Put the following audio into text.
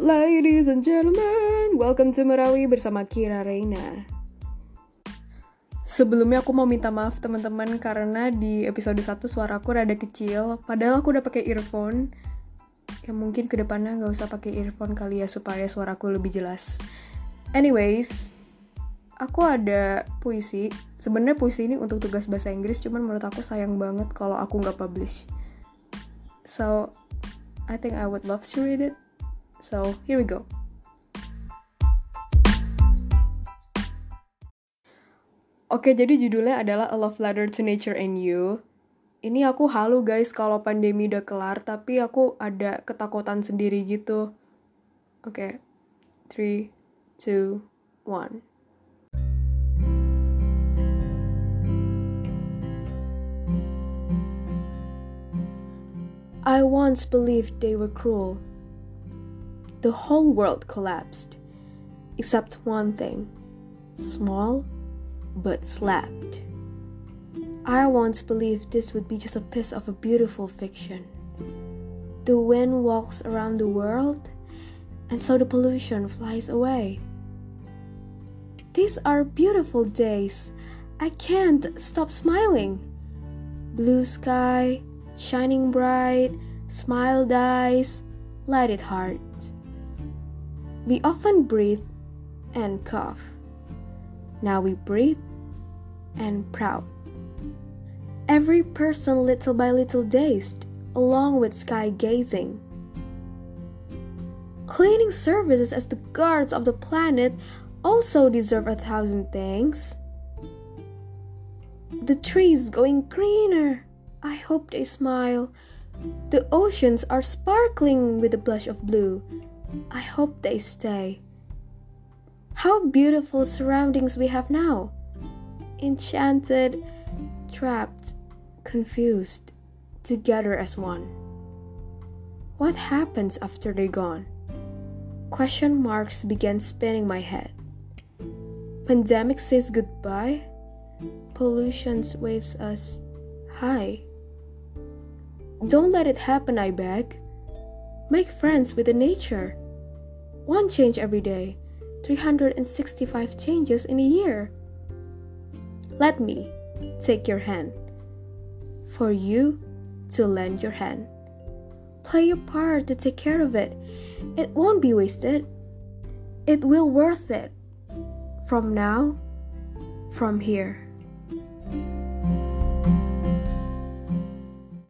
Ladies and gentlemen, welcome to Merawi bersama Kira Reina. Sebelumnya aku mau minta maaf teman-teman karena di episode 1 suaraku rada kecil, padahal aku udah pakai earphone. Ya mungkin ke depannya nggak usah pakai earphone kali ya supaya suaraku lebih jelas. Anyways, aku ada puisi. Sebenarnya puisi ini untuk tugas bahasa Inggris, cuman menurut aku sayang banget kalau aku nggak publish. So, I think I would love to read it. So, here we go. Oke, jadi judulnya adalah A Love Letter to Nature and You. Ini aku halu guys kalau pandemi udah kelar, tapi aku ada ketakutan sendiri gitu. Oke, 3, 2, 1. I once believed they were cruel. The whole world collapsed, except one thing small but slapped. I once believed this would be just a piece of a beautiful fiction. The wind walks around the world, and so the pollution flies away. These are beautiful days. I can't stop smiling. Blue sky, shining bright, smile dies, lighted heart. We often breathe and cough. Now we breathe and proud. Every person little by little dazed, along with sky gazing. Cleaning services as the guards of the planet also deserve a thousand thanks. The trees going greener I hope they smile. The oceans are sparkling with a blush of blue. I hope they stay. How beautiful surroundings we have now! Enchanted, trapped, confused, together as one. What happens after they're gone? Question marks began spinning my head. Pandemic says goodbye. Pollution waves us hi. Don't let it happen, I beg. Make friends with the nature. One change every day, 365 changes in a year. Let me take your hand. For you to lend your hand. Play your part to take care of it. It won't be wasted. It will worth it. From now, from here.